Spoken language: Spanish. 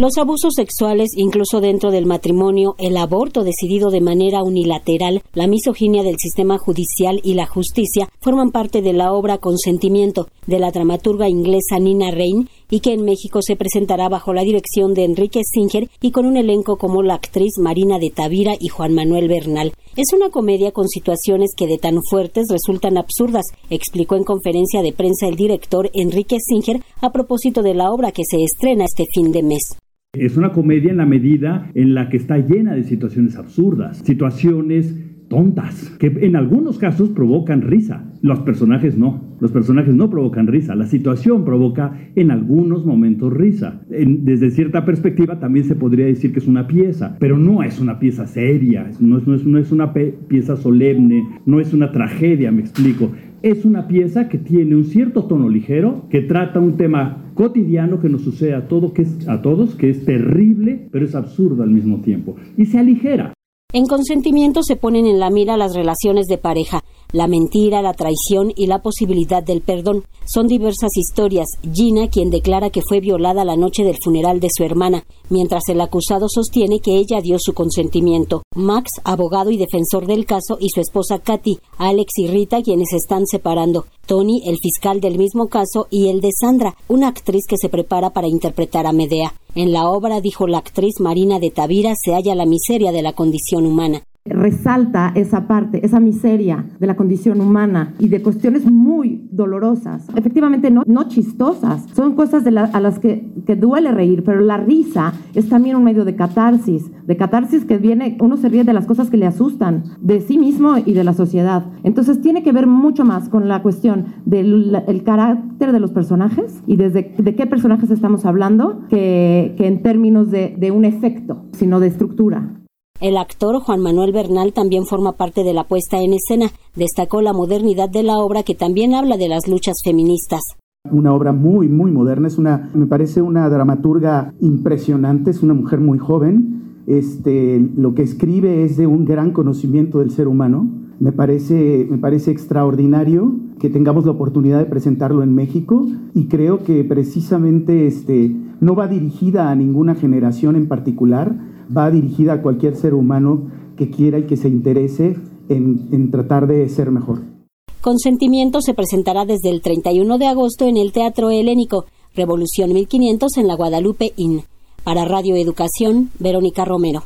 Los abusos sexuales, incluso dentro del matrimonio, el aborto decidido de manera unilateral, la misoginia del sistema judicial y la justicia forman parte de la obra Consentimiento de la dramaturga inglesa Nina Rain y que en México se presentará bajo la dirección de Enrique Singer y con un elenco como la actriz Marina de Tavira y Juan Manuel Bernal. Es una comedia con situaciones que de tan fuertes resultan absurdas, explicó en conferencia de prensa el director Enrique Singer a propósito de la obra que se estrena este fin de mes. Es una comedia en la medida en la que está llena de situaciones absurdas, situaciones tontas, que en algunos casos provocan risa. Los personajes no, los personajes no provocan risa, la situación provoca en algunos momentos risa. desde cierta perspectiva también se podría decir que es una pieza, pero no es una pieza seria, no es, una pieza solemne, no es una tragedia, me explico es una pieza que tiene un cierto tono ligero, que trata un tema cotidiano que nos sucede a, todo, que es, a todos, que es terrible, pero es absurdo al mismo tiempo. Y se aligera. En consentimiento se ponen en la mira las relaciones de pareja, la mentira, la traición y la posibilidad del perdón. Son diversas historias. Gina, quien declara que fue violada la noche del funeral de su hermana, mientras el acusado sostiene que ella dio su consentimiento. Max, abogado y defensor del caso, y su esposa Katy, Alex y Rita, quienes están separando. Tony, el fiscal del mismo caso, y el de Sandra, una actriz que se prepara para interpretar a Medea. En la obra, dijo la actriz Marina de Tavira, se halla la miseria de la condición humana resalta esa parte, esa miseria de la condición humana y de cuestiones muy dolorosas, efectivamente no, no chistosas, son cosas a las que, que, duele reír, pero la risa es también un medio de catarsis, de catarsis que viene, uno se ríe de las cosas que le asustan, de sí mismo y de la sociedad. Entonces tiene que ver mucho más con la cuestión del el carácter de los personajes y desde de qué personajes estamos hablando que, que en términos de, de un efecto, sino de estructura. El actor Juan Manuel Bernal también forma parte de la puesta en escena. Destacó la modernidad de la obra que también habla de las luchas feministas. Una obra muy, muy moderna. Es una, me parece una dramaturga impresionante. Es una mujer muy joven. Este, lo que escribe es de un gran conocimiento del ser humano. Me parece, me parece extraordinario que tengamos la oportunidad de presentarlo en México y creo que precisamente este, no va dirigida a ninguna generación en particular, va dirigida a cualquier ser humano que quiera y que se interese en, tratar de ser mejor. Consentimiento se presentará desde el 31 de agosto en el Teatro Helénico, Revolución 1500 en la Guadalupe Inn. Para Radio Educación, Verónica Romero.